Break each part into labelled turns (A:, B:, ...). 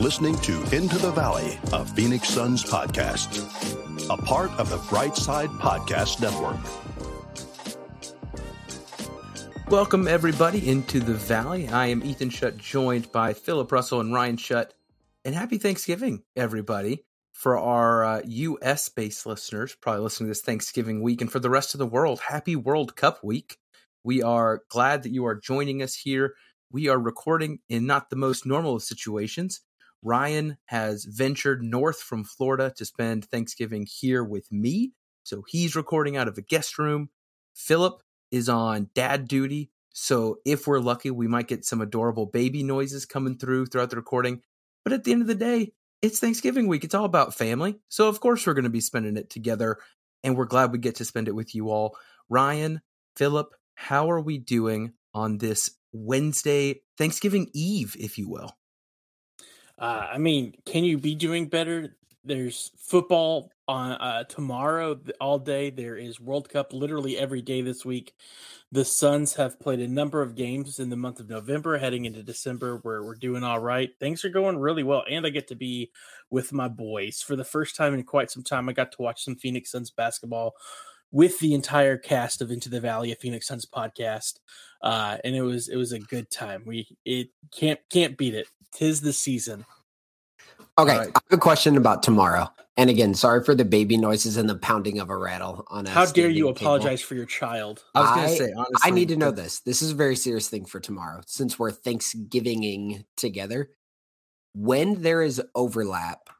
A: listening to Into the Valley, a Phoenix Suns podcast, a part of the Brightside Podcast Network.
B: Welcome, everybody, into the Valley. I am Ethan Shutt, joined by Philip Russell and Ryan Shutt. And happy Thanksgiving, everybody, for our uh, US based listeners, probably listening to this Thanksgiving week. And for the rest of the world, happy World Cup week. We are glad that you are joining us here. We are recording in not the most normal of situations. Ryan has ventured north from Florida to spend Thanksgiving here with me. So he's recording out of a guest room. Philip is on dad duty. So if we're lucky, we might get some adorable baby noises coming through throughout the recording. But at the end of the day, it's Thanksgiving week. It's all about family. So of course we're going to be spending it together. And we're glad we get to spend it with you all. Ryan, Philip, how are we doing on this Wednesday, Thanksgiving Eve, if you will?
C: Uh, I mean, can you be doing better? There's football on uh, tomorrow all day. There is World Cup literally every day this week. The Suns have played a number of games in the month of November, heading into December, where we're doing all right. Things are going really well, and I get to be with my boys for the first time in quite some time. I got to watch some Phoenix Suns basketball with the entire cast of Into the Valley of Phoenix Suns podcast, uh, and it was it was a good time. We it can't can't beat it. Tis the season.
D: Okay, right. I have a question about tomorrow. And again, sorry for the baby noises and the pounding of a rattle on a
C: How dare you apologize for your child?
B: I was going to say, honestly,
D: I need to know this. This is a very serious thing for tomorrow since we're Thanksgivinging together. When there is overlap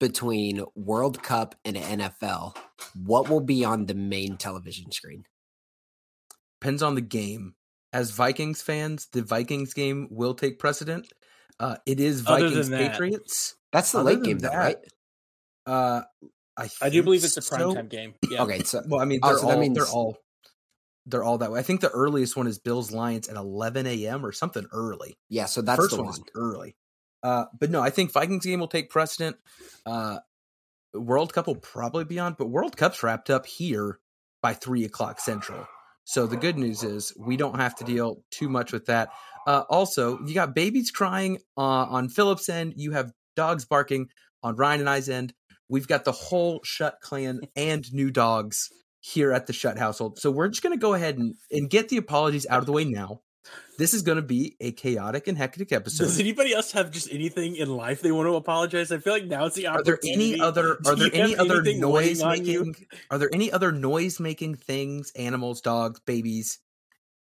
D: between World Cup and NFL, what will be on the main television screen?
B: Depends on the game. As Vikings fans, the Vikings game will take precedent. Uh, it is Vikings that, Patriots.
D: That's the late game, that, though, right?
B: Uh, I
C: I do believe it's a primetime so. game.
D: Yeah. Okay, so
B: well, I mean, they're, all, means... they're all they're all that way. I think the earliest one is Bills Lions at 11 a.m. or something early.
D: Yeah, so that's
B: First
D: the
B: one. early. Uh, but no, I think Vikings game will take precedent. Uh, World Cup will probably be on, but World Cup's wrapped up here by three o'clock Central. So the good news is we don't have to deal too much with that. Uh, also, you got babies crying uh, on Philip's end. You have dogs barking on Ryan and I's end. We've got the whole Shutt clan and new dogs here at the Shutt household. So we're just going to go ahead and, and get the apologies out of the way now. This is going to be a chaotic and hectic episode.
C: Does anybody else have just anything in life they want to apologize? I feel like now it's the opportunity.
B: Are there any other? Are there any other noise making? Are there any other noise making things, animals, dogs, babies,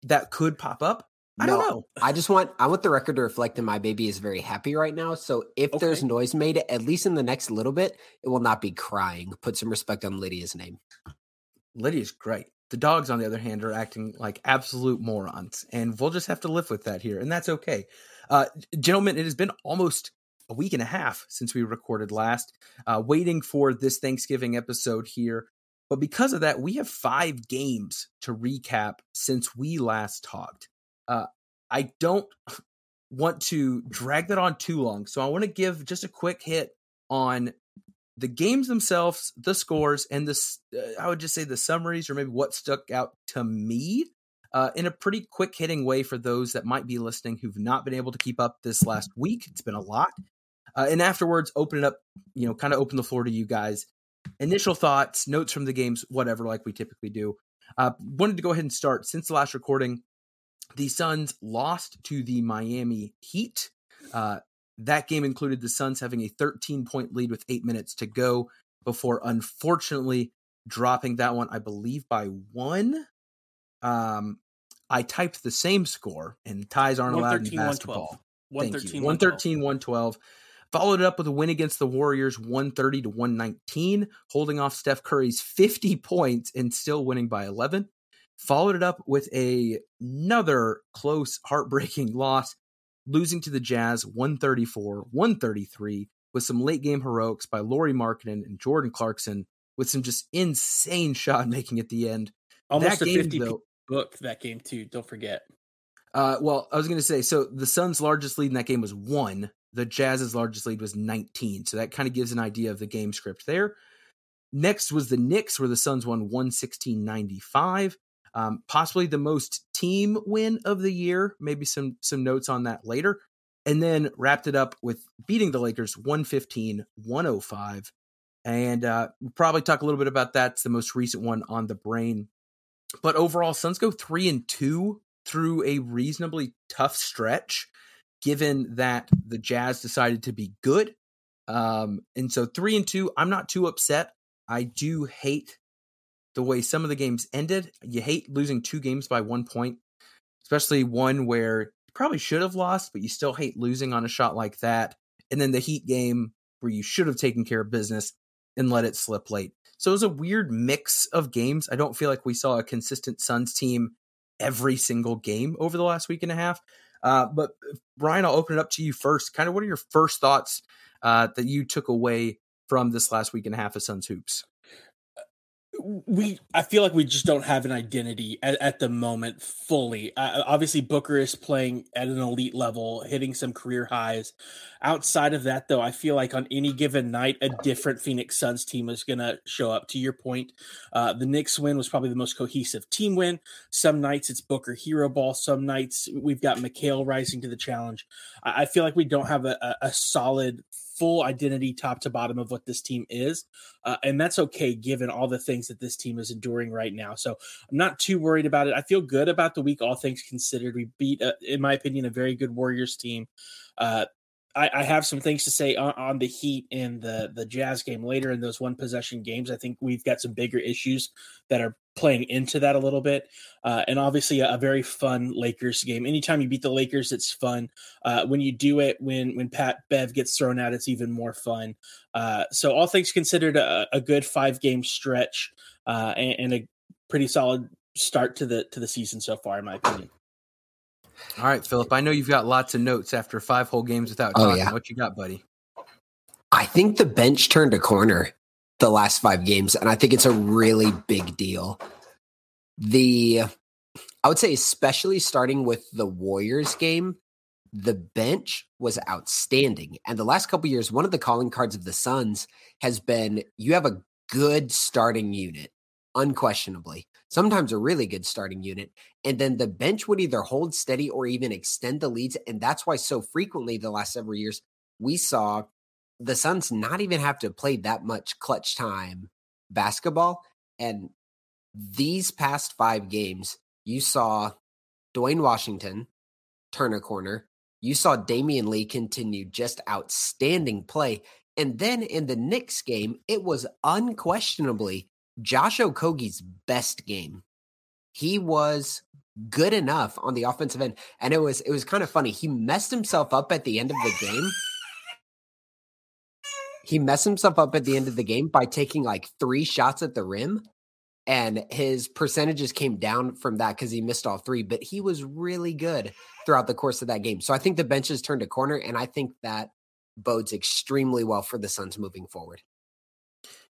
B: that could pop up? I no, don't know.
D: I just want I want the record to reflect that my baby is very happy right now. So if okay. there's noise made, at least in the next little bit, it will not be crying. Put some respect on Lydia's name.
B: Lydia's great. The dogs, on the other hand, are acting like absolute morons, and we'll just have to live with that here, and that's okay. Uh, gentlemen, it has been almost a week and a half since we recorded last, uh, waiting for this Thanksgiving episode here. But because of that, we have five games to recap since we last talked. Uh, I don't want to drag that on too long. So I want to give just a quick hit on the games themselves, the scores, and this, uh, I would just say the summaries or maybe what stuck out to me uh, in a pretty quick hitting way for those that might be listening who've not been able to keep up this last week. It's been a lot. Uh, and afterwards, open it up, you know, kind of open the floor to you guys. Initial thoughts, notes from the games, whatever, like we typically do. Uh, wanted to go ahead and start since the last recording the Suns lost to the Miami Heat. Uh, that game included the Suns having a 13 point lead with eight minutes to go before unfortunately dropping that one, I believe, by one. Um, I typed the same score, and ties aren't allowed in basketball. 113, 113, 112. Followed it up with a win against the Warriors, 130 to 119, holding off Steph Curry's 50 points and still winning by 11 followed it up with a, another close, heartbreaking loss, losing to the Jazz 134 133 with some late game heroics by Lauri Markkanen and Jordan Clarkson with some just insane shot making at the end.
C: Almost that a game, 50 though, book that game too. Don't forget.
B: Uh, well, I was going to say so. The Suns' largest lead in that game was one. The Jazz's largest lead was 19. So that kind of gives an idea of the game script there. Next was the Knicks, where the Suns won 116 95 um, possibly the most team win of the year. Maybe some some notes on that later. and then wrapped it up with beating the Lakers 115 105. And uh, we'll probably talk a little bit about that. It's the most recent one on the brain. But overall, Suns go three and two through a reasonably tough stretch, given that the Jazz decided to be good. Um, and so three and two, I'm not too upset. I do hate the way some of the games ended. You hate losing two games by one point, especially one where you probably should have lost, but you still hate losing on a shot like that. And then the Heat game where you should have taken care of business and let it slip late. So it was a weird mix of games. I don't feel like we saw a consistent Suns team every single game over the last week and a half. Uh, but Ryan, I'll open it up to you first. Kind of what are your first thoughts uh, that you took away from this last week and a half of Suns hoops?
C: We I feel like we just don't have an identity at, at the moment fully. Uh, obviously, Booker is playing at an elite level, hitting some career highs. Outside of that, though, I feel like on any given night, a different Phoenix Suns team is going to show up. To your point, uh, the Knicks win was probably the most cohesive team win. Some nights it's Booker hero ball. Some nights we've got Mikal rising to the challenge. I, I feel like we don't have a, a, a solid full identity top to bottom of what this team is. Uh, and that's okay given all the things that this team is enduring right now. So I'm not too worried about it. I feel good about the week, all things considered. We beat, uh, in my opinion, a very good Warriors team. Uh, I, have some things to say on, on, the Heat and the the Jazz game later in those one possession games. I think we've got some bigger issues that are playing into that a little bit, uh, and obviously a, a, very fun Lakers game. Anytime you beat the Lakers, it's fun. Uh, when you do it, when when Pat Bev gets thrown out, it's even more fun. Uh, so all things considered, a, a good five game stretch uh, and, and a pretty solid start to the to the season so far, in my opinion.
B: All right, Philip. I know you've got lots of notes after five whole games without oh, talking. Yeah. What you got, buddy?
D: I think the bench turned a corner the last five games, and I think it's a really big deal. The I would say, especially starting with the Warriors game, the bench was outstanding. And the last couple years, one of the calling cards of the Suns has been you have a good starting unit, unquestionably sometimes a really good starting unit. And then the bench would either hold steady or even extend the leads. And that's why so frequently the last several years, we saw the Suns not even have to play that much clutch time basketball. And these past five games, you saw Duane Washington turn a corner. You saw Damion Lee continue just outstanding play. And then in the Knicks game, it was unquestionably Josh Okogie's best game. He was good enough on the offensive end, and it was it was kind of funny. He messed himself up at the end of the game. He messed himself up at the end of the game by taking like three shots at the rim, and his percentages came down from that because he missed all three. But he was really good throughout the course of that game. So I think the bench has turned a corner, and I think that bodes extremely well for the Suns moving forward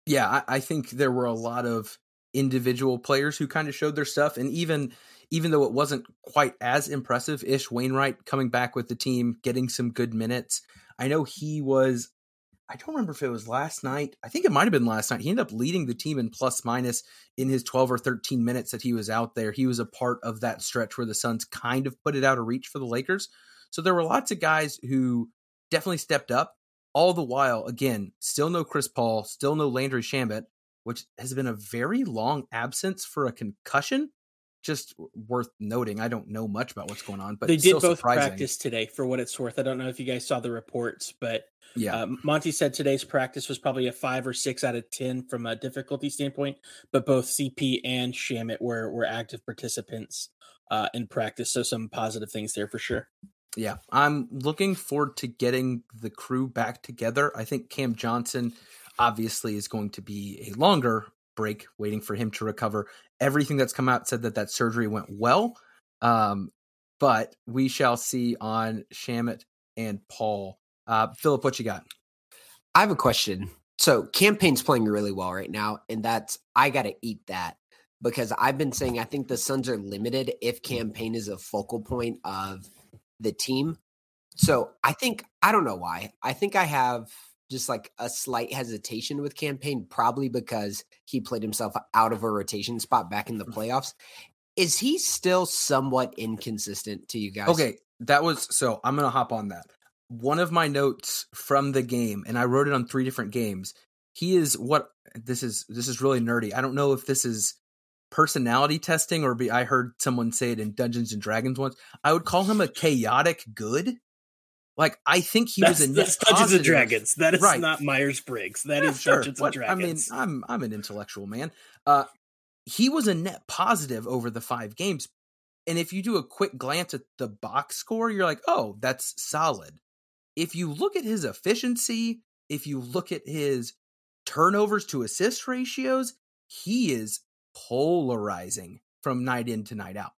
B: yeah, I, I think there were a lot of individual players who kind of showed their stuff, and even even though it wasn't quite as impressive, Ish Wainwright coming back with the team, getting some good minutes. I know he was. I don't remember if it was last night. I think it might have been last night. He ended up leading the team in plus minus in his 12 or 13 minutes that he was out there. He was a part of that stretch where the Suns kind of put it out of reach for the Lakers. So there were lots of guys who definitely stepped up all the while, again, still no Chris Paul, still no Landry Shamet, which has been a very long absence for a concussion. Just worth noting. I don't know much about what's going on, but
C: they did both surprising. practice today. For what it's worth, I don't know if you guys saw the reports, but yeah, uh, Monty said today's practice was probably a five or six out of ten from a difficulty standpoint. But both CP and Shamet were were active participants uh, in practice, so some positive things there for sure.
B: Yeah, I'm looking forward to getting the crew back together. I think Cam Johnson obviously is going to be a longer break waiting for him to recover. Everything that's come out said that that surgery went well. Um, but we shall see on Shamet and Paul. Uh, Philip, what you got?
D: I have a question. So, Cam Payne's playing really well right now, and that's I got to eat that because I've been saying I think the Suns are limited if Cam Payne is a focal point of the team. So I think I don't know why. I think I have just like a slight hesitation with Cam Payne, probably because he played himself out of a rotation spot back in the mm. playoffs. Is he still somewhat inconsistent to you guys?
B: Okay, that was so I'm gonna hop on that. one of my notes from the game, and I wrote it on three different games. He is what this is. This is really nerdy. I don't know if this is personality testing or be. I heard someone say it in Dungeons and Dragons once. I would call him a chaotic good. Like I think he
C: That's,
B: was a net
C: that's Dungeons
B: positive.
C: and Dragons. That is
B: Right.
C: not Myers Briggs. That
B: Yeah,
C: is
B: sure.
C: Dungeons
B: What-
C: and
B: I mean, I'm I'm an intellectual man. Uh, he was a net positive over the five games, and if you do a quick glance at the box score, you're like, oh, that's solid. If you look at his efficiency, if you look at his turnovers to assist ratios, he is polarizing from night in to night out.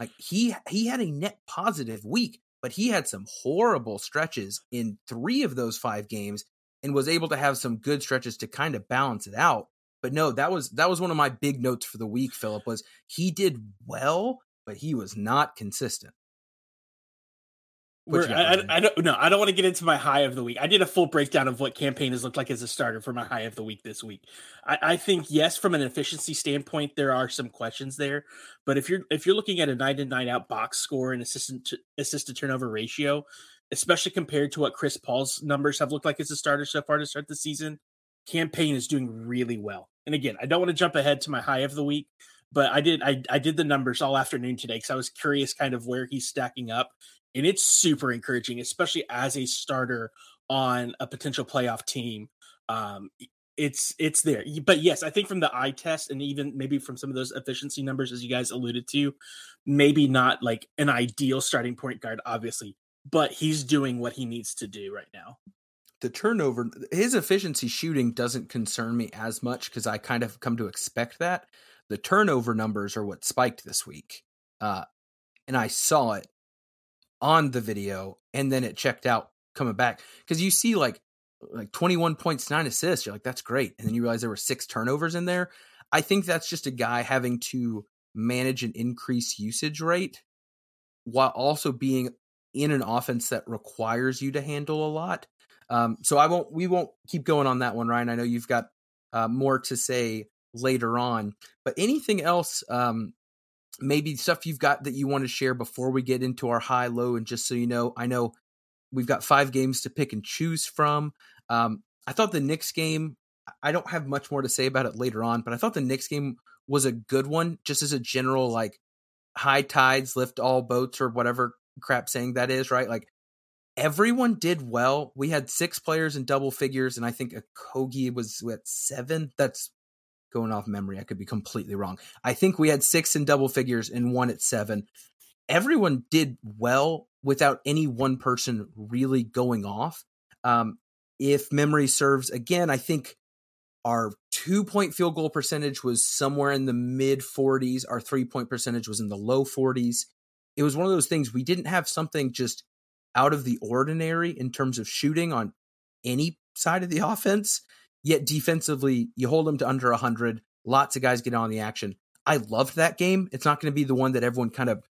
B: Like he he had a net positive week, but he had some horrible stretches in three of those five games and was able to have some good stretches to kind of balance it out. But no, that was that was one of my big notes for the week, Philip, was he did well, but he was not consistent.
C: I? I, I don't no, I don't want to get into my high of the week. I did a full breakdown of what Cam Payne has looked like as a starter for my high of the week this week. I, I think yes, from an efficiency standpoint, there are some questions there. But if you're if you're looking at a night in night out box score and assistant to, assist to turnover ratio, especially compared to what Chris Paul's numbers have looked like as a starter so far to start the season, Cam Payne is doing really well. And again, I don't want to jump ahead to my high of the week, but I did I, I did the numbers all afternoon today because I was curious kind of where he's stacking up and it's super encouraging, especially as a starter on a potential playoff team. Um, it's it's there, but yes, I think from the eye test and even maybe from some of those efficiency numbers, as you guys alluded to, maybe not like an ideal starting point guard, obviously, but he's doing what he needs to do right now.
B: the turnover his efficiency shooting doesn't concern me as much because i kind of come to expect that the turnover numbers are what spiked this week uh and i saw it on the video and then it checked out coming back because you see like like 21 points 9 assists you're like that's great and then you realize there were six turnovers in there i think that's just a guy having to manage an increased usage rate while also being in an offense that requires you to handle a lot um, so I won't. We won't keep going on that one, Ryan. I know you've got uh, more to say later on, but anything else? Um, maybe stuff you've got that you want to share before we get into our high low. And just so you know, I know we've got five games to pick and choose from. Um, I thought the Knicks game. I don't have much more to say about it later on, but I thought the Knicks game was a good one, just as a general like high tides lift all boats or whatever crap saying that is, right? Like everyone did well. We had six players in double figures, and I think Okogie was at seven. That's going off memory. I could be completely wrong. I think we had six in double figures and one at seven. Everyone did well without any one person really going off. Um, if memory serves, again, I think our two point field goal percentage was somewhere in the mid 40s. Our three point percentage was in the low 40s. It was one of those things we didn't have something just out of the ordinary in terms of shooting on any side of the offense. Yet defensively, you hold them to under 100. Lots of guys get on the action. I loved that game. It's not going to be the one that everyone kind of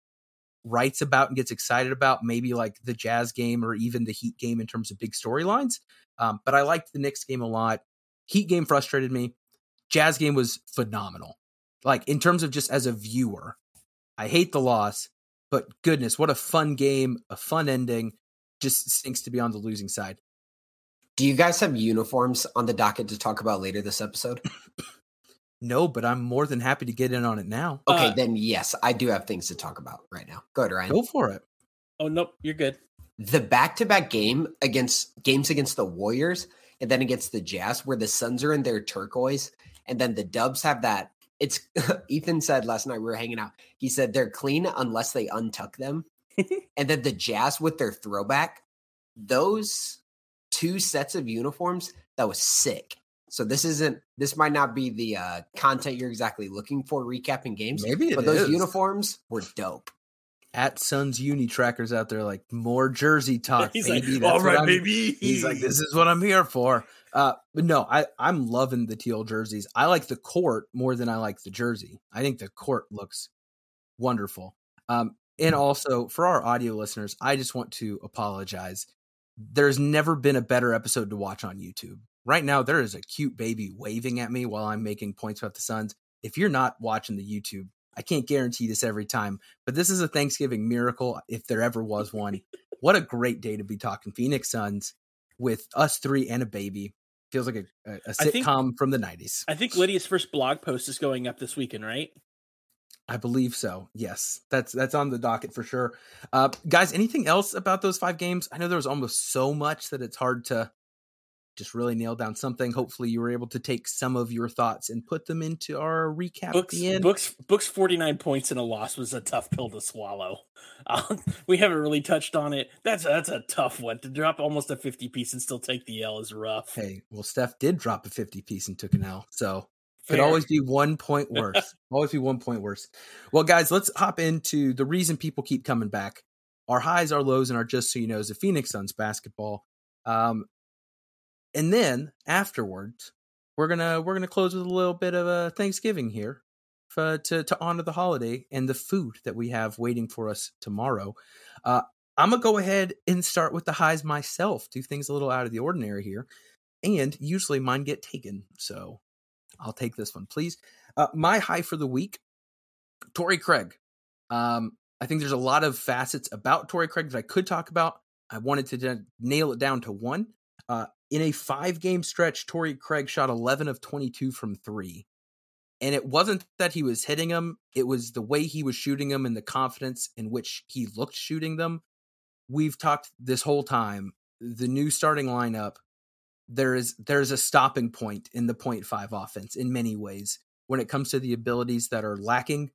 B: writes about and gets excited about, maybe like the Jazz game or even the Heat game in terms of big storylines. Um, but I liked the Knicks game a lot. Heat game frustrated me. Jazz game was phenomenal. Like in terms of just as a viewer, I hate the loss, but goodness, what a fun game, a fun ending. Just stinks to be on the losing side.
D: Do you guys have uniforms on the docket to talk about later this episode?
B: No, but I'm more than happy to get in on it now.
D: Okay,
C: Uh,
D: then yes, I do have things to talk about right now. Go ahead, Ryan.
B: Go for it.
C: Oh nope, you're good.
D: the back-to-back game against games against the Warriors and then against the Jazz, where the Suns are in their turquoise, and then the Dubs have that. It's Ethan said last night we were hanging out. He said they're clean unless they untuck them, and then the Jazz with their throwback. Those two sets of uniforms that was sick. So this isn't. This might not be the uh, content you're exactly looking for recapping games.
B: Maybe it
D: but those uniforms were dope.
B: At Suns Uni trackers out there, like more jersey talk.
C: He's
B: baby.
C: like,
B: That's
C: all
B: what
C: right,
B: I'm-
C: baby.
B: He's like, this is what I'm here for. Uh, but no, I I'm loving the teal jerseys. I like the court more than I like the jersey. I think the court looks wonderful. Um, and also for our audio listeners, I just want to apologize. There's never been a better episode to watch on YouTube. Right now, there is a cute baby waving at me while I'm making points about the Suns. If you're not watching the YouTube, I can't guarantee this every time, but this is a Thanksgiving miracle if there ever was one. what a great day to be talking Phoenix Suns with us three and a baby. Feels like a, a, a sitcom think, from the 90s.
C: I think Lydia's first blog post is going up this weekend, right?
B: I believe so. Yes, that's that's on the docket for sure. Uh, guys, anything else about those five games? I know there was almost so much that it's hard to just really nail down something. Hopefully, you were able to take some of your thoughts and put them into our recap
C: books,
B: at the end.
C: Books, books, forty nine points in a loss was a tough pill to swallow. Uh, we haven't really touched on it. That's that's a tough one to drop almost a fifty piece and still take the L is rough.
B: Hey, well, Steph did drop a fifty piece and took an L, so Fair. could always be one point worse. always be one point worse. Well, guys, let's hop into the reason people keep coming back. Our highs, our lows, and our just so you know is the Phoenix Suns basketball. Um, and then afterwards, we're gonna we're gonna close with a little bit of a Thanksgiving here, for, to to honor the holiday and the food that we have waiting for us tomorrow. Uh, I'm gonna go ahead and start with the highs myself. Do things a little out of the ordinary here, and usually mine get taken, so I'll take this one, please. Uh, my high for the week, Torrey Craig. Um, I think there's a lot of facets about Torrey Craig that I could talk about. I wanted to nail it down to one. Uh, in a five game stretch, Torrey Craig shot 11 of 22 from three. And it wasn't that he was hitting them, it was the way he was shooting them and the confidence in which he looked shooting them. We've talked this whole time. The new starting lineup, there is there's a stopping point in the point five offense in many ways when it comes to the abilities that are lacking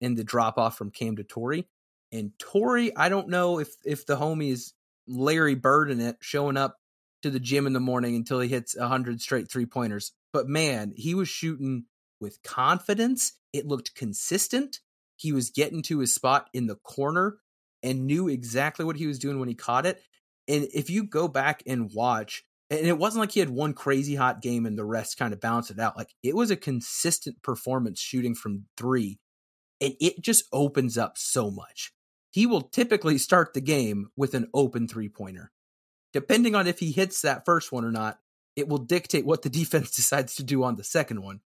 B: in the drop off from Cam to Torrey. And Torrey, I don't know if if the homies Larry Bird in it showing up to the gym in the morning until he hits 100 straight three pointers. But man, he was shooting with confidence. It looked consistent. He was getting to his spot in the corner and knew exactly what he was doing when he caught it. And if you go back and watch, and it wasn't like he had one crazy hot game and the rest kind of balanced it out. Like it was a consistent performance shooting from three, and it just opens up so much. He will typically start the game with an open three pointer depending on if he hits that first one or not, it will dictate what the defense decides to do on the second one.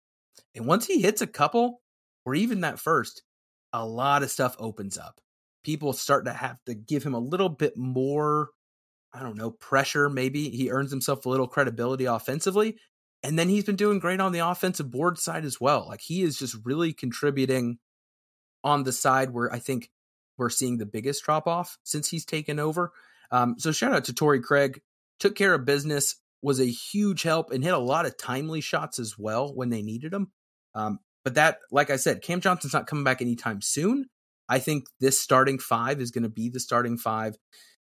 B: And once he hits a couple, or even that first, a lot of stuff opens up. People start to have to give him a little bit more, I don't know, pressure. Maybe he earns himself a little credibility offensively. And then he's been doing great on the offensive board side as well. Like he is just really contributing on the side where I think we're seeing the biggest drop off since he's taken over. Um, so shout out to Torrey Craig. Took care of business, was a huge help, and hit a lot of timely shots as well when they needed them. Um, but that, like I said, Cam Johnson's not coming back anytime soon. I think this starting five is going to be the starting five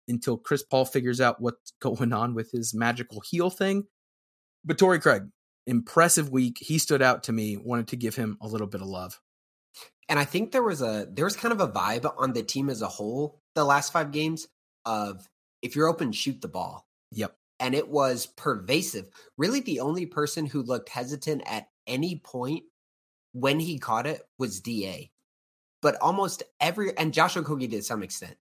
B: until Chris Paul figures out what's going on with his magical heel thing. But Torrey Craig, impressive week. He stood out to me. Wanted to give him a little bit of love.
D: And I think there was a there was kind of a vibe on the team as a whole the last five games of if you're open, shoot the ball.
B: Yep.
D: And it was pervasive. Really, the only person who looked hesitant at any point when he caught it was DA. But almost every, and Josh Okogie to some extent,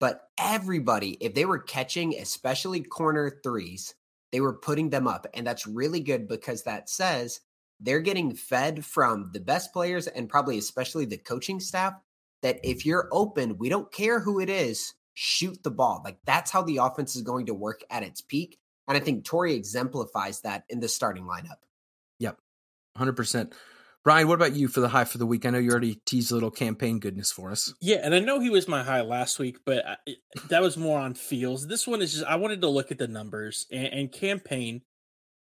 D: but everybody, if they were catching, especially corner threes, they were putting them up. And that's really good because that says they're getting fed from the best players and probably especially the coaching staff that if you're open, we don't care who it is, shoot the ball. Like that's how the offense is going to work at its peak. And I think Torrey exemplifies that in the starting lineup.
B: Yep. 100%. Ryan, what about you for the high for the week? I know you already teased a little Cam Payne goodness for us.
C: Yeah, and I know he was my high last week, but I, that was more on feels. This one is just I wanted to look at the numbers and, and Cam Payne.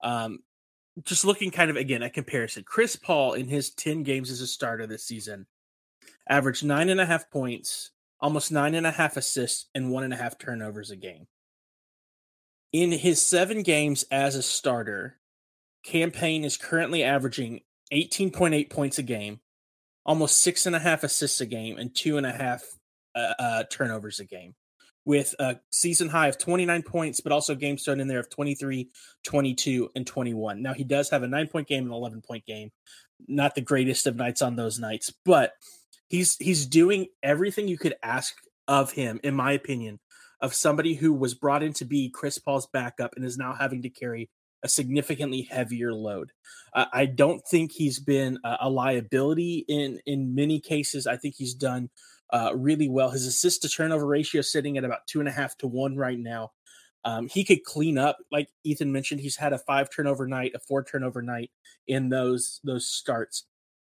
C: Um, just looking kind of again at comparison. Chris Paul in his ten games as a starter this season averaged nine and a half points, almost nine and a half assists and one and a half turnovers a game. In his seven games as a starter, Cam Payne is currently averaging 18.8 points a game, almost six and a half assists a game, and two and a half uh, uh, turnovers a game, with a season high of 29 points, but also game starting in there of 23, 22, and 21. Now, he does have a nine point game and 11 point game. Not the greatest of nights on those nights, but he's he's doing everything you could ask of him, in my opinion, of somebody who was brought in to be Chris Paul's backup and is now having to carry a significantly heavier load. Uh, I don't think he's been a, a liability in in many cases. I think he's done uh, really well. His assist to turnover ratio sitting at about two and a half to one right now. Um, he could clean up, like Ethan mentioned. He's had a five turnover night, a four turnover night in those those starts,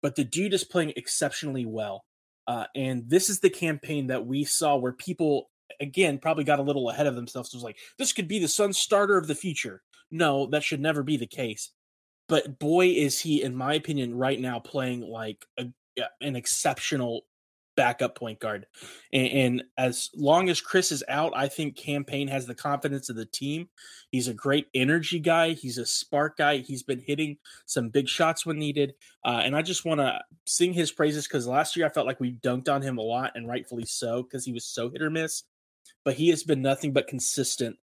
C: but the dude is playing exceptionally well. Uh, and this is the Cam Payne that we saw where people again probably got a little ahead of themselves. It was like this could be the Sun starter of the future. No, that should never be the case. But boy, is he, in my opinion, right now playing like a, an exceptional backup point guard. And, and, as long as Chris is out, I think Cam Payne has the confidence of the team. He's a great energy guy. He's a spark guy. He's been hitting some big shots when needed. Uh, and I just want to sing his praises because last year I felt like we dunked on him a lot, and rightfully so, because he was so hit or miss. But he has been nothing but consistent,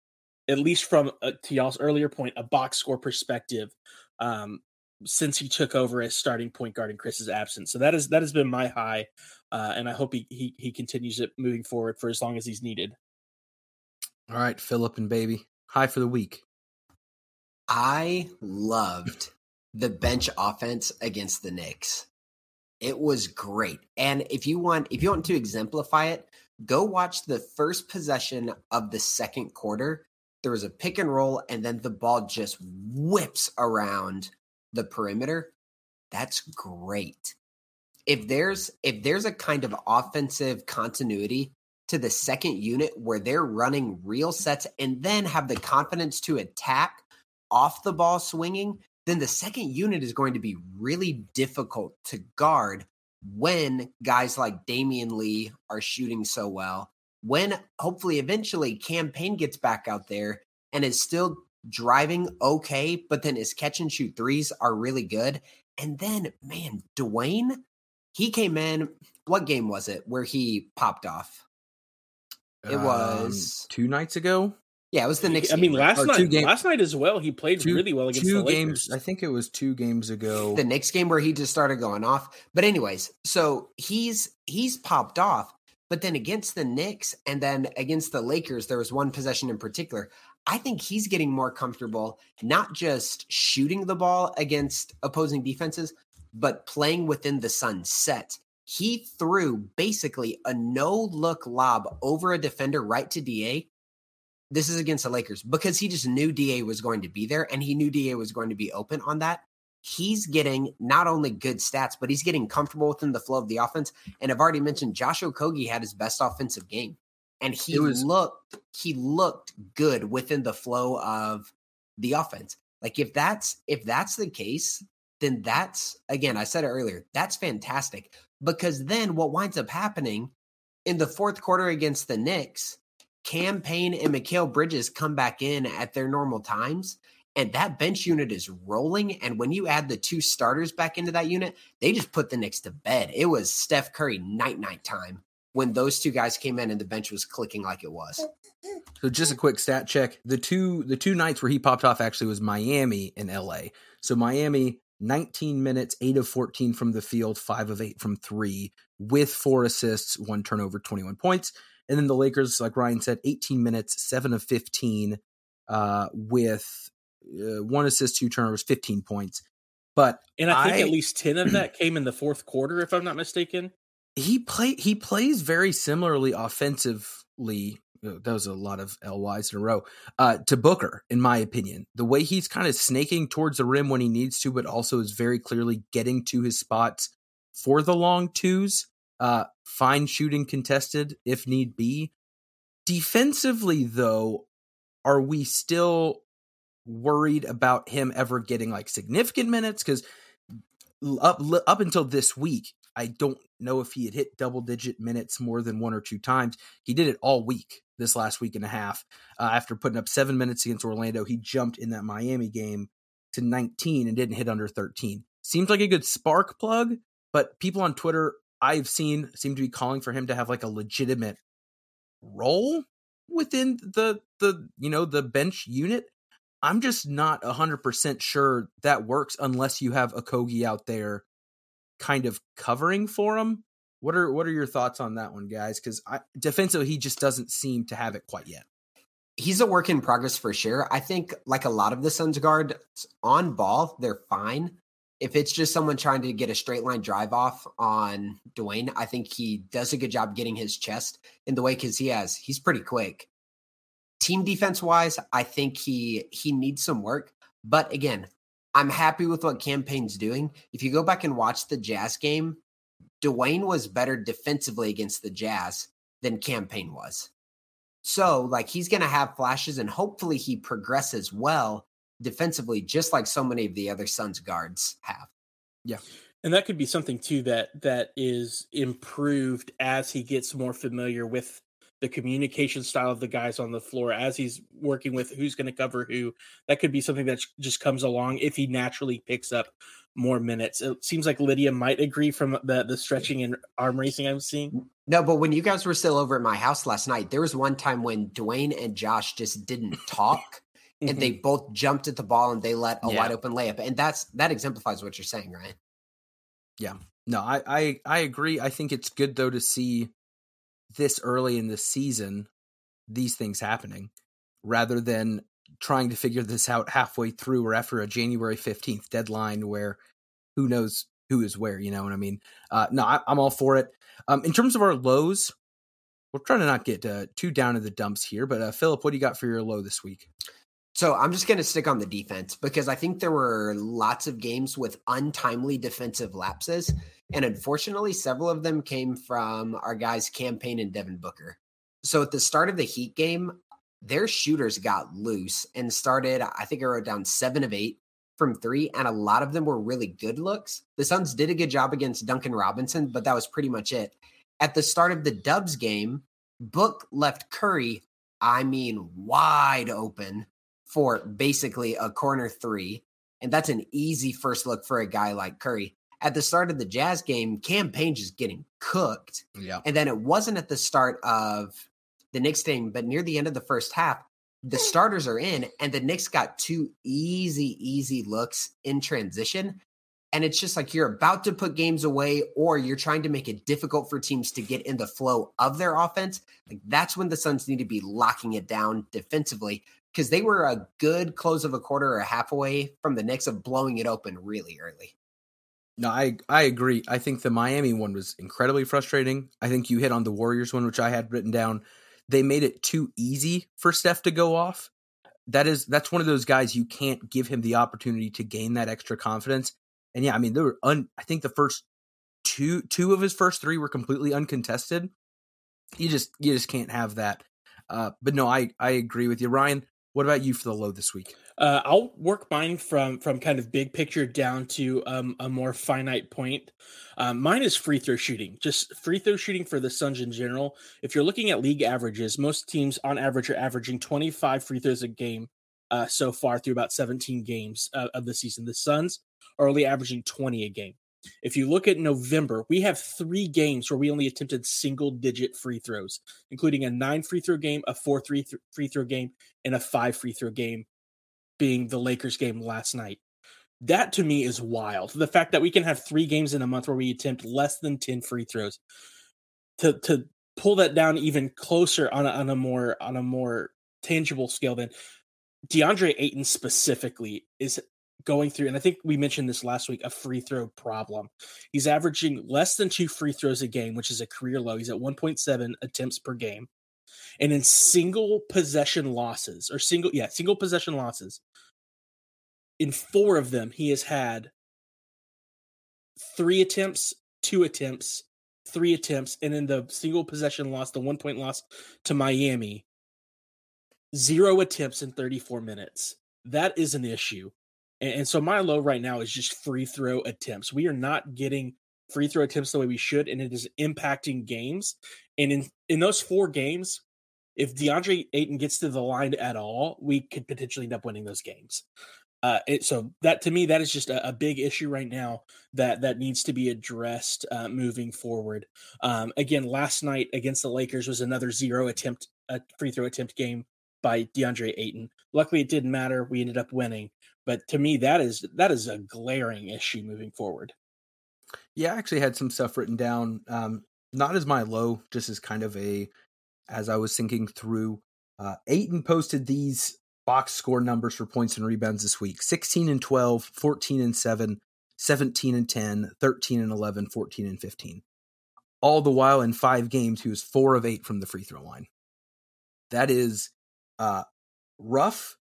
C: at least from uh, to y'all's earlier point, a box score perspective. Um, since he took over as starting point guard in Chris's absence. So that is that has been my high, uh, and I hope he, he he continues it moving forward for as long as he's needed.
B: All right, Philip and baby, high for the week.
D: I loved the bench offense against the Knicks. It was great. And if you want if you want to exemplify it, go watch the first possession of the second quarter. There was a pick and roll and then the ball just whips around the perimeter, that's great. If there's if there's a kind of offensive continuity to the second unit where they're running real sets and then have the confidence to attack off the ball swinging, then the second unit is going to be really difficult to guard when guys like Damion Lee are shooting so well. When hopefully eventually Cam Payne gets back out there and is still driving okay, but then his catch and shoot threes are really good. And then, man, Duane, he came in. What game was it where he popped off? It was
B: um, two nights ago.
D: Yeah, it was the next.
C: I mean, last night, games, last night as well. He played
B: two,
C: really well against
B: two
C: the
B: games. I think it was two games ago.
D: The next game where he just started going off. But anyways, so he's he's popped off. But then against the Knicks and then against the Lakers, there was one possession in particular. I think he's getting more comfortable, not just shooting the ball against opposing defenses, but playing within the sun set. He threw basically a no look lob over a defender right to DA. This is against the Lakers because he just knew DA was going to be there and he knew DA was going to be open on that. He's getting not only good stats, but he's getting comfortable within the flow of the offense. And I've already mentioned Josh Okogie had his best offensive game and he was, looked he looked good within the flow of the offense. Like if that's if that's the case, then that's again, I said it earlier, that's fantastic. Because then what winds up happening in the fourth quarter against the Knicks, Cam Payne and Mikal Bridges come back in at their normal times. And that bench unit is rolling. And when you add the two starters back into that unit, they just put the Knicks to bed. It was Steph Curry night night time when those two guys came in and the bench was clicking like it was.
B: So just a quick stat check. The two the two nights where he popped off actually was Miami and LA. So Miami 19 minutes, 8 of 14 from the field, 5 of 8 from 3 with 4 assists, 1 turnover, 21 points. And then the Lakers like Ryan said 18 minutes, 7 of 15 uh, with uh, 1 assist, 2 turnovers, 15 points. But
C: and I think I, at least 10 of that came in the fourth quarter if I'm not mistaken
B: he play he plays very similarly offensively. Uh, that was a lot of LYs in a row. Uh, to Booker, in my opinion, the way he's kind of snaking towards the rim when he needs to, but also is very clearly getting to his spots for the long twos. Uh, fine shooting contested if need be. Defensively, though, are we still worried about him ever getting like significant minutes? Because up up until this week, I don't know if he had hit double digit minutes more than one or two times. He did it all week this last week and a half. Uh, after putting up seven minutes against Orlando, he jumped in that Miami game to 19 and didn't hit under 13. Seems like a good spark plug, but people on Twitter I've seen seem to be calling for him to have like a legitimate role within the the you know the bench unit. I'm just not 100% sure that works unless you have Okogie out there kind of covering for him. What are what are your thoughts on that one, guys? Because defensively, he just doesn't seem to have it quite yet.
D: He's a work in progress for sure. I think, like a lot of the Suns guards on ball, they're fine. If it's just someone trying to get a straight line drive off on Duane, I think he does a good job getting his chest in the way because he has he's pretty quick. Team defense wise, I think he he needs some work. But again, I'm happy with what Cam Payne's doing. If you go back and watch the Jazz game, Duane was better defensively against the Jazz than Cam Payne was. So, like, he's going to have flashes and hopefully he progresses well defensively, just like so many of the other Suns guards have.
C: Yeah. And that could be something too that that is improved as he gets more familiar with the communication style of the guys on the floor as he's working with who's going to cover who. That could be something that just comes along if he naturally picks up more minutes. It seems like Lydia might agree from the the stretching and arm racing I'm seeing.
D: No, but when you guys were still over at my house last night, there was one time when Duane and Josh just didn't talk. and mm-hmm. they both jumped at the ball and they let a yeah. wide open layup. And that's that exemplifies what you're saying, right?
B: Yeah. No, I, I I agree. I think it's good though to see this early in the season these things happening rather than trying to figure this out halfway through or after a January 15th deadline where who knows who is where, you know what I mean? Uh, no, I, am all for it. Um, in terms of our lows, we're trying to not get uh, too down in the dumps here, but uh, Philip, what do you got for your low this week?
D: So I'm just going to stick on the defense because I think there were lots of games with untimely defensive lapses. And unfortunately, several of them came from our guys' Cam Payne and Devin Booker. So at the start of the Heat game, their shooters got loose and started, I think I wrote down seven of eight from three, and a lot of them were really good looks. The Suns did a good job against Duncan Robinson, but that was pretty much it. At the start of the Dubs game, Book left Curry, I mean, wide open for basically a corner three. And that's an easy first look for a guy like Curry. At the start of the Jazz game, Cam Payne just getting cooked.
B: Yeah.
D: And then it wasn't at the start of the Knicks game, but near the end of the first half, the hmm. starters are in, and the Knicks got two easy, easy looks in transition. And it's just like you're about to put games away, or you're trying to make it difficult for teams to get in the flow of their offense. Like that's when the Suns need to be locking it down defensively because they were a good close of a quarter or a half away from the Knicks of blowing it open really early.
B: No, I I agree. I think the Miami one was incredibly frustrating. I think you hit on the Warriors one, which I had written down. They made it too easy for Steph to go off. That is that's one of those guys you can't give him the opportunity to gain that extra confidence. And yeah, I mean, there were un, I think the first two two of his first three were completely uncontested. You just you just can't have that. Uh, but no, I I agree with you, Ryan. What about you for the low this week?
C: Uh, I'll work mine from from kind of big picture down to um, a more finite point. Um, mine is free throw shooting, just free throw shooting for the Suns in general. If you're looking at league averages, most teams on average are averaging 25 free throws a game uh, so far through about 17 games uh, of the season. The Suns are only averaging 20 a game. If you look at November, we have three games where we only attempted single digit free throws, including a nine free throw game, a four three th- free throw game, and a five free throw game, being the Lakers game last night. That to me is wild. The fact that we can have three games in a month where we attempt less than 10 free throws. To to pull that down even closer on a, on a more on a more tangible scale than DeAndre Ayton specifically is going through, and I think we mentioned this last week, a free throw problem. He's averaging less than two free throws a game, which is a career low. He's at 1.7 attempts per game. And in single possession losses, or single, yeah, single possession losses, in four of them, he has had three attempts, two attempts, three attempts, and in the single possession loss, the one point loss to Miami, zero attempts in 34 minutes. That is an issue. And, and so my low right now is just free throw attempts. We are not getting free throw attempts the way we should, and it is impacting games. And in in those four games, if DeAndre Ayton gets to the line at all, we could potentially end up winning those games. Uh, it, so that to me, that is just a, a, big issue right now that that needs to be addressed uh, moving forward. Um, again, last night against the Lakers was another zero attempt, a free throw attempt game by DeAndre Ayton. Luckily, it didn't matter. We ended up winning. But to me, that is that is a glaring issue moving forward.
B: Yeah, I actually had some stuff written down. Um, not as my low, just as kind of a as I was thinking through. Uh, Ayton posted these box score numbers for points and rebounds this week 16 and 12, 14 and 7, 17 and 10, 13 and 11, 14 and 15. All the while in five games, he was four of eight from the free throw line. That is uh, rough.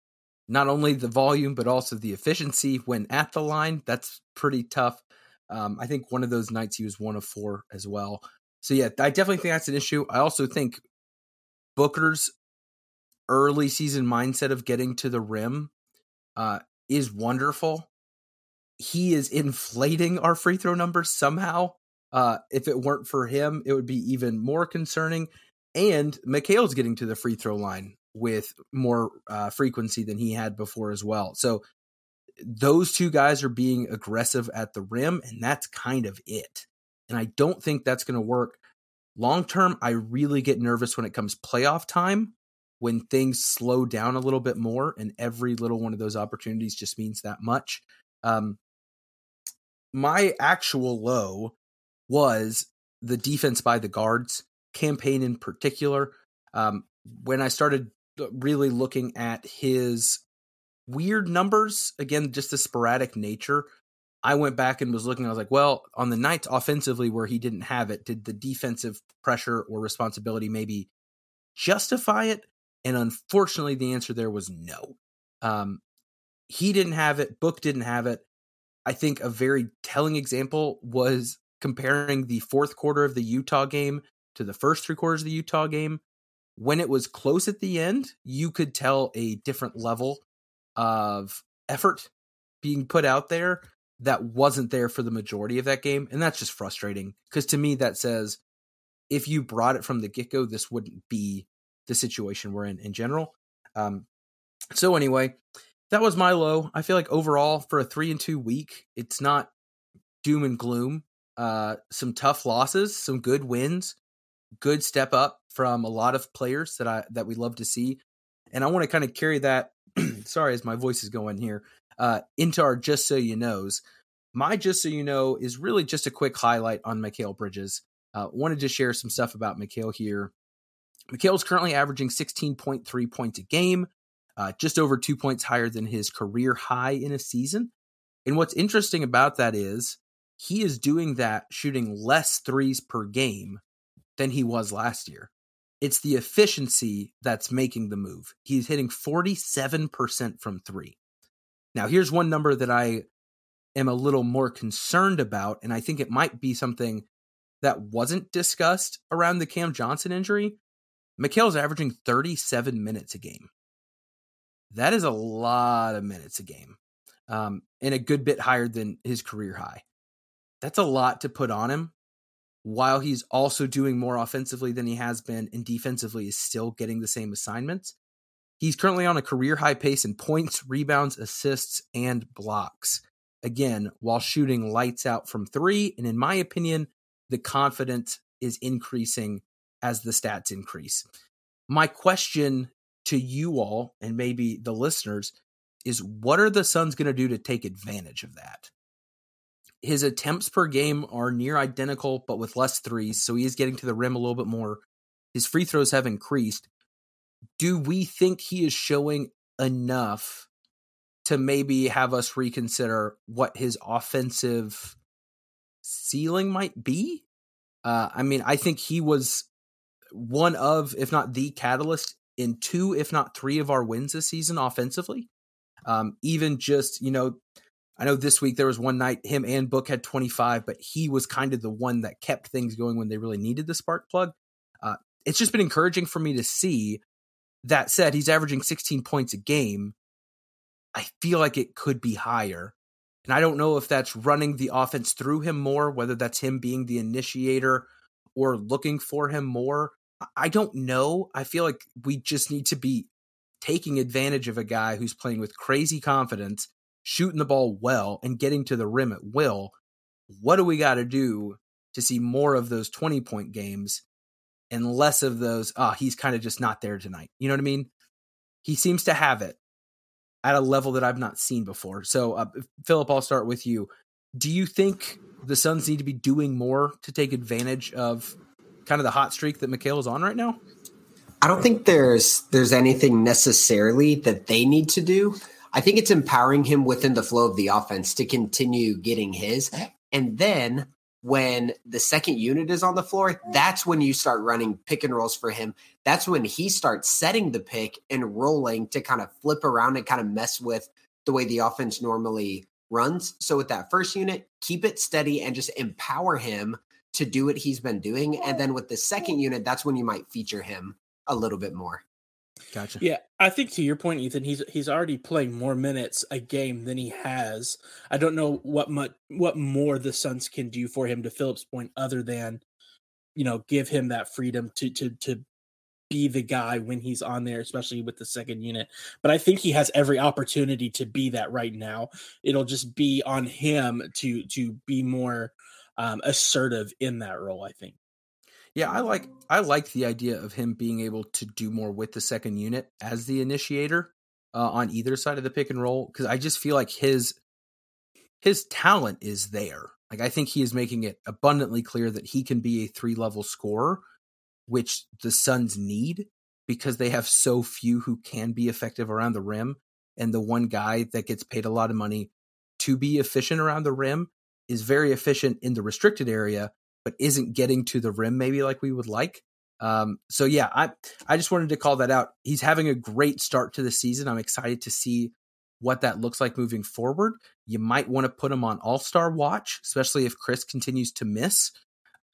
B: Not only the volume, but also the efficiency when at the line. That's pretty tough. Um, I think one of those nights he was one of four as well. So yeah, I definitely think that's an issue. I also think Booker's early season mindset of getting to the rim uh, is wonderful. He is inflating our free throw numbers somehow. Uh, if it weren't for him, it would be even more concerning. And Mikal's getting to the free throw line with more uh, frequency than he had before as well. So those two guys are being aggressive at the rim, and that's kind of it. And I don't think that's going to work long term. I really get nervous when it comes playoff time when things slow down a little bit more, and every little one of those opportunities just means that much. Um, my actual low was the defense by the guards Cam Payne in particular. Um, when I started really looking at his weird numbers, again, just the sporadic nature, I went back and was looking. I was like, well, on the nights offensively where he didn't have it, did the defensive pressure or responsibility maybe justify it? And unfortunately, the answer there was no. Um, he didn't have it. Book didn't have it. I think a very telling example was comparing the fourth quarter of the Utah game to the first three quarters of the Utah game. When it was close at the end, you could tell a different level of effort being put out there that wasn't there for the majority of that game. And that's just frustrating because to me, that says if you brought it from the get go, this wouldn't be the situation we're in in general. Um, so anyway, that was my low. I feel like overall for a three and two week, it's not doom and gloom. Uh, some tough losses, some good wins, good step up from a lot of players that I that we love to see, and I want to kind of carry that. sorry, as my voice is going here uh, into our just so you knows. My just so you know is really just a quick highlight on Mikal Bridges. Uh, wanted to share some stuff about Mikal here. Mikal is currently averaging 16.3 points a game, uh, just over two points higher than his career high in a season. And what's interesting about that is he is doing that shooting less threes per game than he was last year. It's the efficiency that's making the move. He's hitting 47% from three. Now, here's one number that I am a little more concerned about, and I think it might be something that wasn't discussed around the Cam Johnson injury, Mikal's averaging 37 minutes a game. That is a lot of minutes a game, um, and a good bit higher than his career high. That's a lot to put on him while he's also doing more offensively than he has been and defensively is still getting the same assignments. He's currently on a career high pace in points, rebounds, assists, and blocks. Again, while shooting lights out from three. And in my opinion, the confidence is increasing as the stats increase. My question to you all and maybe the listeners is what are the Suns going to do to take advantage of that? His attempts per game are near identical, but with less threes. So he is getting to the rim a little bit more. His free throws have increased. Do we think he is showing enough to maybe have us reconsider what his offensive ceiling might be? Uh, I mean, I think he was one of, if not the catalyst in two, if not three of our wins this season offensively. Um, even just, you know, I know this week there was one night him and Book had 25, but he was kind of the one that kept things going when they really needed the spark plug. Uh, it's just been encouraging for me to see. That said, he's averaging 16 points a game. I feel like it could be higher. And I don't know if that's running the offense through him more, whether that's him being the initiator or looking for him more. I don't know. I feel like we just need to be taking advantage of a guy who's playing with crazy confidence, shooting the ball well, and getting to the rim at will. What do we got to do to see more of those 20 point games and less of those, ah, oh, he's kind of just not there tonight? You know what I mean? He seems to have it at a level that I've not seen before. So, uh, Philip, I'll start with you. Do you think the Suns need to be doing more to take advantage of kind of the hot streak that Mikal is on right now?
D: I don't think there's there's anything necessarily that they need to do. I think it's empowering him within the flow of the offense to continue getting his. And then when the second unit is on the floor, that's when you start running pick and rolls for him. That's when he starts setting the pick and rolling to kind of flip around and kind of mess with the way the offense normally runs. So with that first unit, keep it steady and just empower him to do what he's been doing. And then with the second unit, that's when you might feature him a little bit more.
B: Gotcha.
C: Yeah, I think to your point, Ethan, he's he's already playing more minutes a game than he has. I don't know what much what more the Suns can do for him to Philip's point, other than you know give him that freedom to to to be the guy when he's on there, especially with the second unit. But I think he has every opportunity to be that right now. It'll just be on him to to be more um, assertive in that role. I think.
B: Yeah, I like I like the idea of him being able to do more with the second unit as the initiator uh, on either side of the pick and roll because I just feel like his his talent is there. Like I think he is making it abundantly clear that he can be a three level scorer, which the Suns need because they have so few who can be effective around the rim, and the one guy that gets paid a lot of money to be efficient around the rim is very efficient in the restricted area but isn't getting to the rim maybe like we would like. Um, so yeah, I I just wanted to call that out. He's having a great start to the season. I'm excited to see what that looks like moving forward. You might want to put him on All Star watch, especially if Chris continues to miss.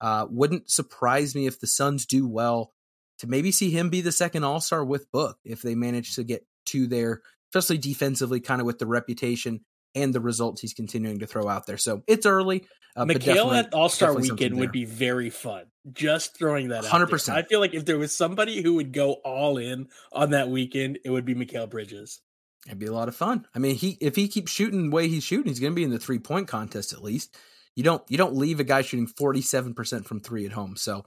B: Uh, wouldn't surprise me if the Suns do well to maybe see him be the second All Star with Book if they manage to get to there, especially defensively, kind of with the reputation and the results he's continuing to throw out there. So it's early.
C: Uh, Mikal at All Star Weekend would be very fun. Just throwing that, hundred percent. I feel like if there was somebody who would go all in on that weekend, it would be Mikal Bridges.
B: It'd be a lot of fun. I mean, he if he keeps shooting the way he's shooting, he's going to be in the three point contest at least. You don't you don't leave a guy shooting forty seven percent from three at home. So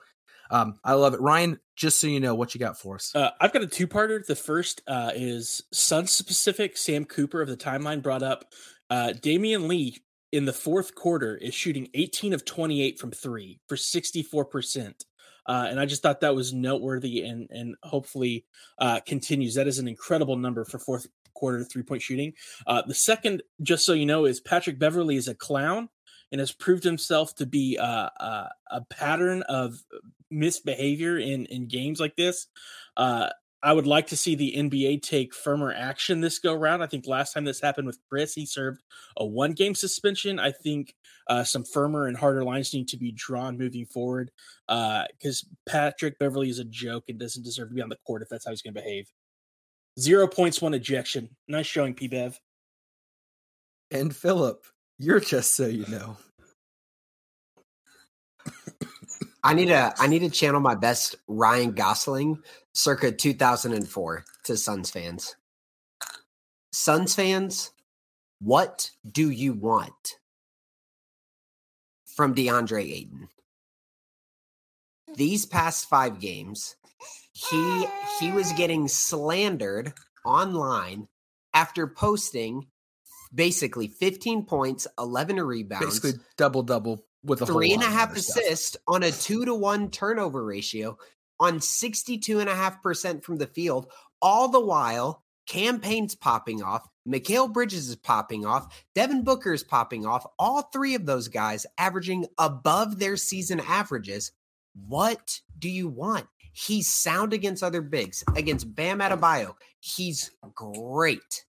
B: um, I love it, Ryan. Just so you know, what you got for us?
C: Uh, I've got a two parter. The first uh, is Sun specific. Sam Cooper of the Timeline brought up uh, Damion Lee in the fourth quarter is shooting 18 of 28 from three for 64%. Uh, and I just thought that was noteworthy and and hopefully uh, continues. That is an incredible number for fourth quarter three point shooting. Uh, the second, just so you know, is Patrick Beverley is a clown and has proved himself to be uh, uh, a pattern of misbehavior in in games like this. Uh, I would like to see the NBA take firmer action this go round. I think last time this happened with Chris, he served a one game suspension. I think uh, some firmer and harder lines need to be drawn moving forward because uh, Patrick Beverley is a joke and doesn't deserve to be on the court if that's how he's going to behave. Zero points, one ejection. Nice showing, P Bev.
B: And Philip, you're just so you know.
D: I need to I need to channel my best Ryan Gosling circa 2004 to Suns fans. Suns fans, what do you want from DeAndre Ayton? These past 5 games, he he was getting slandered online after posting basically 15 points, 11 rebounds,
B: basically double double with a
D: three and a half assists on a two to one turnover ratio on 62.5% from the field. All the while, Cam Payne's popping off. Mikal Bridges is popping off. Devin Booker is popping off. All three of those guys averaging above their season averages. What do you want? He's sound against other bigs. Against Bam Adebayo, he's great.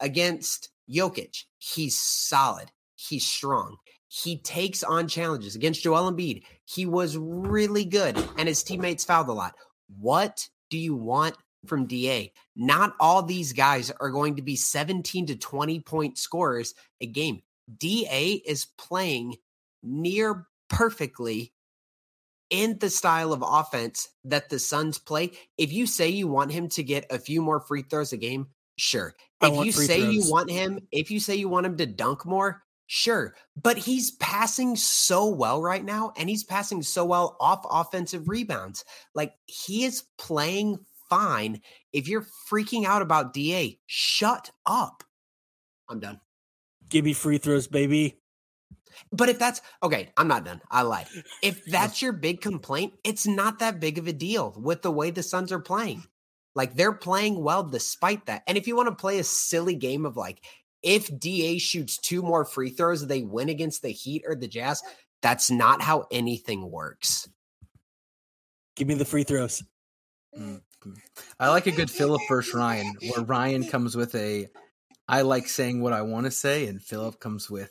D: Against Jokic, he's solid. He's strong. He takes on challenges against Joel Embiid. He was really good, and his teammates fouled a lot. What do you want from DA? Not all these guys are going to be 17 to 20 point scorers a game. DA is playing near perfectly in the style of offense that the Suns play. If you say you want him to get a few more free throws a game, sure. If you say throws. you want him, if you say you want him to dunk more, Sure, but he's passing so well right now, and he's passing so well off offensive rebounds. Like he is playing fine. If you're freaking out about DA, shut up. I'm done.
C: Give me free throws, baby.
D: But if that's okay, I'm not done. I lied. If that's your big complaint, it's not that big of a deal with the way the Suns are playing. Like they're playing well despite that. And if you want to play a silly game of like, if DA shoots two more free throws, they win against the Heat or the Jazz. That's not how anything works.
C: Give me the free throws.
B: Mm, mm. I like a good Philip versus Ryan, where Ryan comes with a I like saying what I want to say, and Philip comes with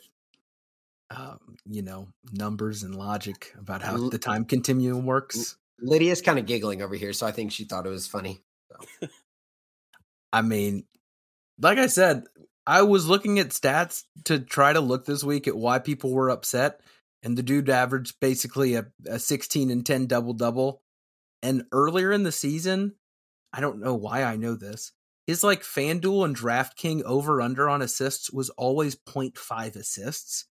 B: um, you know, numbers and logic about how the time continuum works.
D: Lydia's kind of giggling over here, so I think she thought it was funny. So.
B: I mean, like I said, I was looking at stats to try to look this week at why people were upset, and the dude averaged basically a, a 16 and 10 double double. And earlier in the season, I don't know why I know this. His like FanDuel and DraftKings over under on assists was always 0.5 assists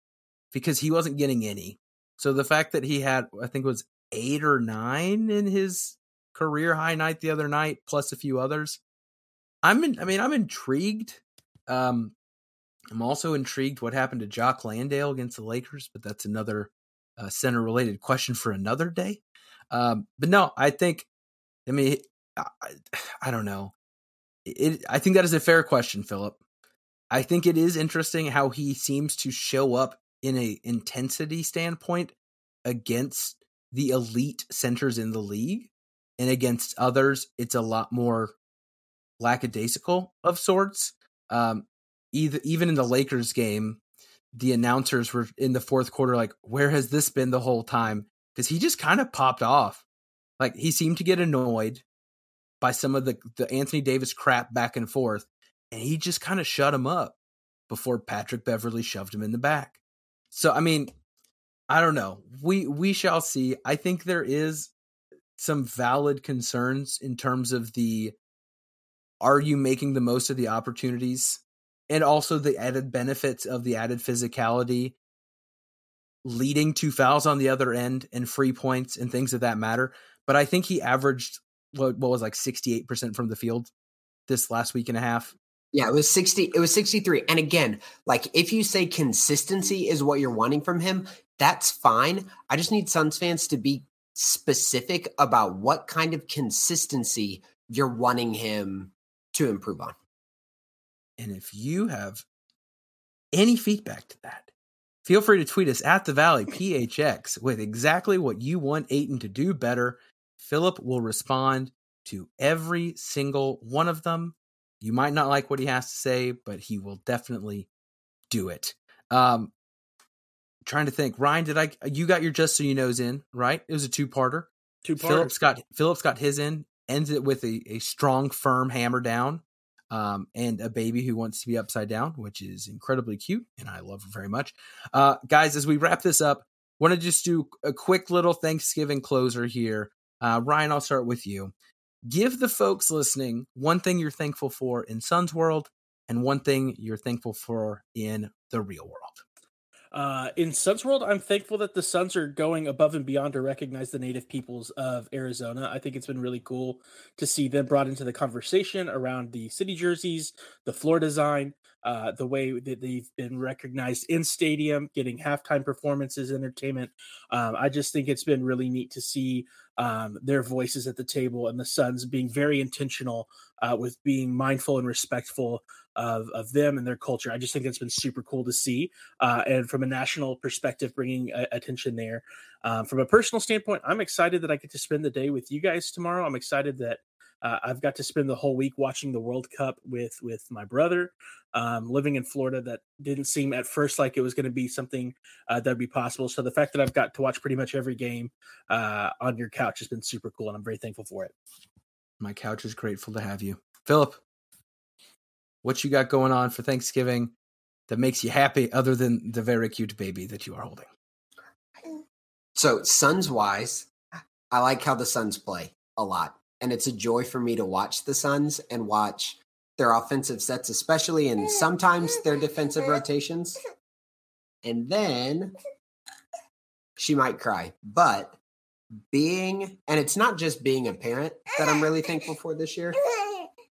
B: because he wasn't getting any. So the fact that he had, I think it was eight or nine in his career high night the other night, plus a few others. I'm in, I mean, I'm intrigued. Um, I'm also intrigued what happened to Jock Landale against the Lakers, but that's another uh, center related question for another day. Um, but no, I think, I mean, I, I don't know. It, I think that is a fair question, Philip. I think it is interesting how he seems to show up in a intensity standpoint against the elite centers in the league and against others it's a lot more lackadaisical of sorts um either even in the lakers game the announcers were in the fourth quarter like where has this been the whole time because he just kind of popped off like he seemed to get annoyed by some of the the anthony davis crap back and forth and he just kind of shut him up before patrick Beverley shoved him in the back so I mean, I don't know. We we shall see. I think there is some valid concerns in terms of the are you making the most of the opportunities and also the added benefits of the added physicality leading to fouls on the other end and free points and things of that matter. But I think he averaged what, what was like 68% from the field this last week and a half.
D: Yeah, it was 60 it was 63. And again, like if you say consistency is what you're wanting from him, that's fine. I just need Suns fans to be specific about what kind of consistency you're wanting him to improve on.
B: And if you have any feedback to that, feel free to tweet us at the Valley PHX with exactly what you want Ayton to do better. Philip will respond to every single one of them. You might not like what he has to say, but he will definitely do it. Um, trying to think, Ryan, did I? You got your just so you knows in right? It was a two parter.
C: Two parter.
B: Philip's got Philip's got his in. Ends it with a, a strong, firm hammer down, um, and a baby who wants to be upside down, which is incredibly cute, and I love her very much. Uh, guys, as we wrap this up, want to just do a quick little Thanksgiving closer here. Uh, Ryan, I'll start with you give the folks listening one thing you're thankful for in Suns World and one thing you're thankful for in the real world.
C: Uh, in Suns World, I'm thankful that the Suns are going above and beyond to recognize the native peoples of Arizona. I think it's been really cool to see them brought into the conversation around the city jerseys, the floor design, uh, the way that they've been recognized in stadium, getting halftime performances, entertainment. Um, I just think it's been really neat to see um, their voices at the table and the Suns being very intentional uh, with being mindful and respectful of, of them and their culture. I just think that's been super cool to see. Uh, and from a national perspective, bringing a- attention there. Um, from a personal standpoint, I'm excited that I get to spend the day with you guys tomorrow. I'm excited that uh, I've got to spend the whole week watching the World Cup with with my brother. Um, living in Florida, that didn't seem at first like it was going to be something uh, that'd be possible. So the fact that I've got to watch pretty much every game uh, on your couch has been super cool, and I'm very thankful for it.
B: My couch is grateful to have you, Philip. What you got going on for Thanksgiving that makes you happy, other than the very cute baby that you are holding?
D: So, Suns wise, I like how the Suns play a lot and it's a joy for me to watch the Suns and watch their offensive sets, especially and sometimes their defensive rotations. And then she might cry, but being, and it's not just being a parent that I'm really thankful for this year,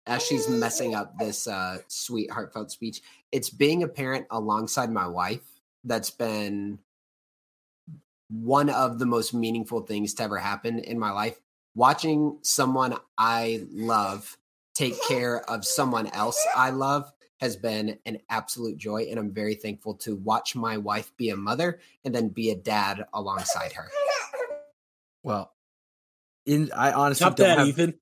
D: as she's messing up this uh, sweet, heartfelt speech. It's being a parent alongside my wife that's been one of the most meaningful things to ever happen in my life watching someone I love take care of someone else I love has been an absolute joy. And I'm very thankful to watch my wife be a mother and then be a dad alongside her.
B: Well, in I honestly
C: Top
B: don't
C: that,
B: have
C: Ethan.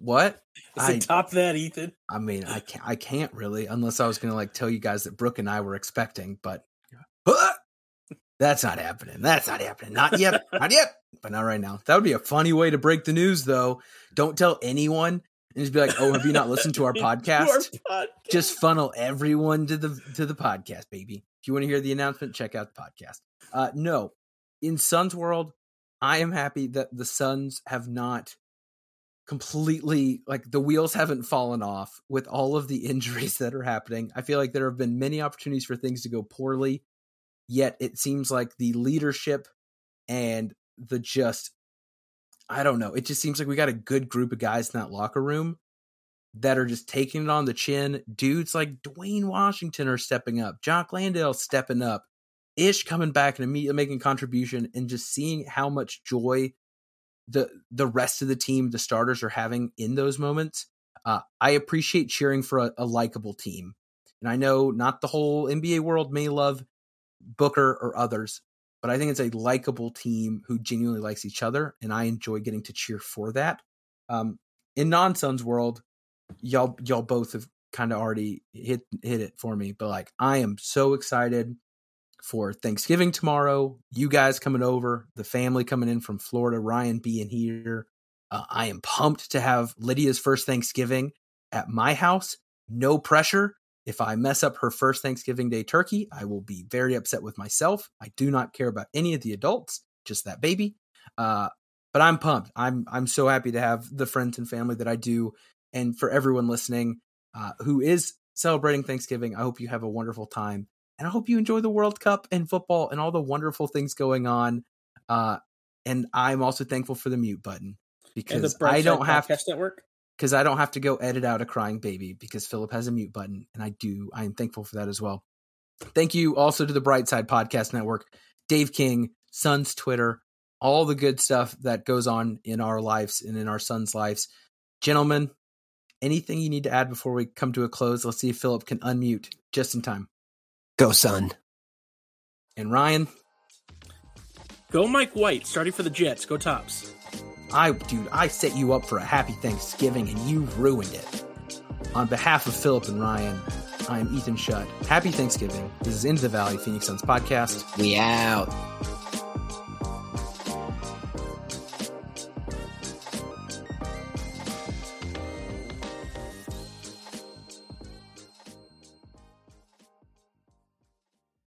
B: What.
C: I
B: I,
C: top that, Ethan.
B: I mean, I can't. I can't really, unless I was going to like tell you guys that Brooke and I were expecting, but that's not happening. That's not happening. Not yet. not yet. But not right now. That would be a funny way to break the news, though. Don't tell anyone, and just be like, "Oh, have you not listened to our podcast?"
C: Our podcast.
B: just funnel everyone to the to the podcast, baby. If you want to hear the announcement, check out the podcast. Uh, no, in Suns world, I am happy that the Suns have not completely like the wheels haven't fallen off with all of the injuries that are happening. I feel like there have been many opportunities for things to go poorly, yet it seems like the leadership and the just I don't know. It just seems like we got a good group of guys in that locker room that are just taking it on the chin. Dudes like Duane Washington are stepping up, Jock Landale stepping up, Ish coming back and immediately making contribution, and just seeing how much joy the the rest of the team, the starters, are having in those moments. Uh, I appreciate cheering for a, a likable team, and I know not the whole NBA world may love Booker or others, but I think it's a likable team who genuinely likes each other, and I enjoy getting to cheer for that. Um, in non Suns world, y'all y'all both have kind of already hit hit it for me, but like I am so excited for Thanksgiving tomorrow. You guys coming over, the family coming in from Florida, Ryan being here. Uh, I am pumped to have Lydia's first Thanksgiving at my house. No pressure. If I mess up her first Thanksgiving Day turkey, I will be very upset with myself. I do not care about any of the adults, just that baby. Uh, but I'm pumped. I'm I'm so happy to have the friends and family that I do, and for everyone listening uh, who is celebrating Thanksgiving. I hope you have a wonderful time, and I hope you enjoy the World Cup and football and all the wonderful things going on. Uh, and I'm also thankful for the mute button because I don't have
C: Podcast Network.
B: because I don't have to go edit out a crying baby because Philip has a mute button, and I do. I am thankful for that as well. Thank you also to the Brightside Podcast Network, Dave King, Suns Twitter, all the good stuff that goes on in our lives and in our sons' lives. Gentlemen, anything you need to add before we come to a close? Let's see if Philip can unmute just in time.
D: Go, son.
B: And Ryan,
C: Go Mike White, starting for the Jets. Go Tops.
B: I dude, I set you up for a happy Thanksgiving and you ruined it. On behalf of Philip and Ryan, I am Ethan Shutt. Happy Thanksgiving. This is Into the Valley Phoenix Suns podcast.
D: We out.